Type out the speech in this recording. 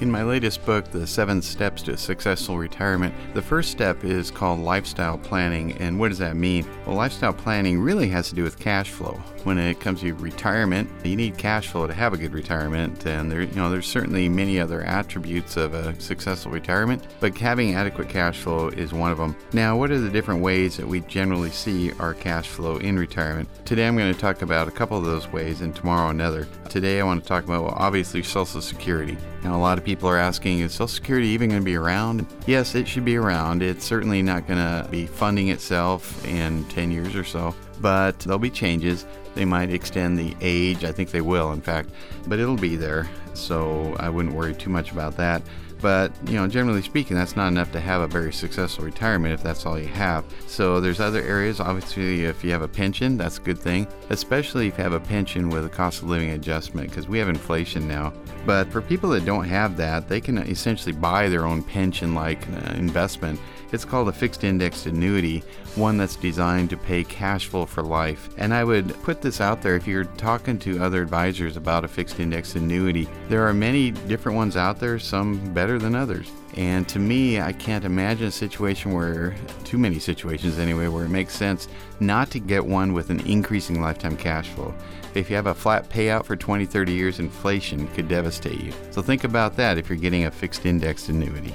In my latest book, The Seven Steps to Successful Retirement, the first step is called lifestyle planning. And what does that mean? Well, lifestyle planning really has to do with cash flow. When it comes to retirement, you need cash flow to have a good retirement. And there, you know, there's certainly many other attributes of a successful retirement, but having adequate cash flow is one of them. Now, what are the different ways that we generally see our cash flow in retirement? Today, I'm going to talk about a couple of those ways, and tomorrow another. Today, I want to talk about well, obviously Social Security. Now, a lot of people are asking, is Social Security even going to be around? Yes, it should be around. It's certainly not going to be funding itself in 10 years or so, but there'll be changes. They might extend the age. I think they will, in fact, but it'll be there. So I wouldn't worry too much about that. But, you know, generally speaking, that's not enough to have a very successful retirement if that's all you have. So there's other areas. Obviously, if you have a pension, that's a good thing, especially if you have a pension with a cost of living adjustment because we have inflation now. But for people that don't have that, they can essentially buy their own pension like uh, investment. It's called a fixed indexed annuity, one that's designed to pay cash flow for life. And I would put this out there if you're talking to other advisors about a fixed indexed annuity. There are many different ones out there, some better than others. And to me, I can't imagine a situation where, too many situations anyway, where it makes sense not to get one with an increasing lifetime cash flow. If you have a flat payout for 20, 30 years, inflation could devastate you. So think about that if you're getting a fixed indexed annuity.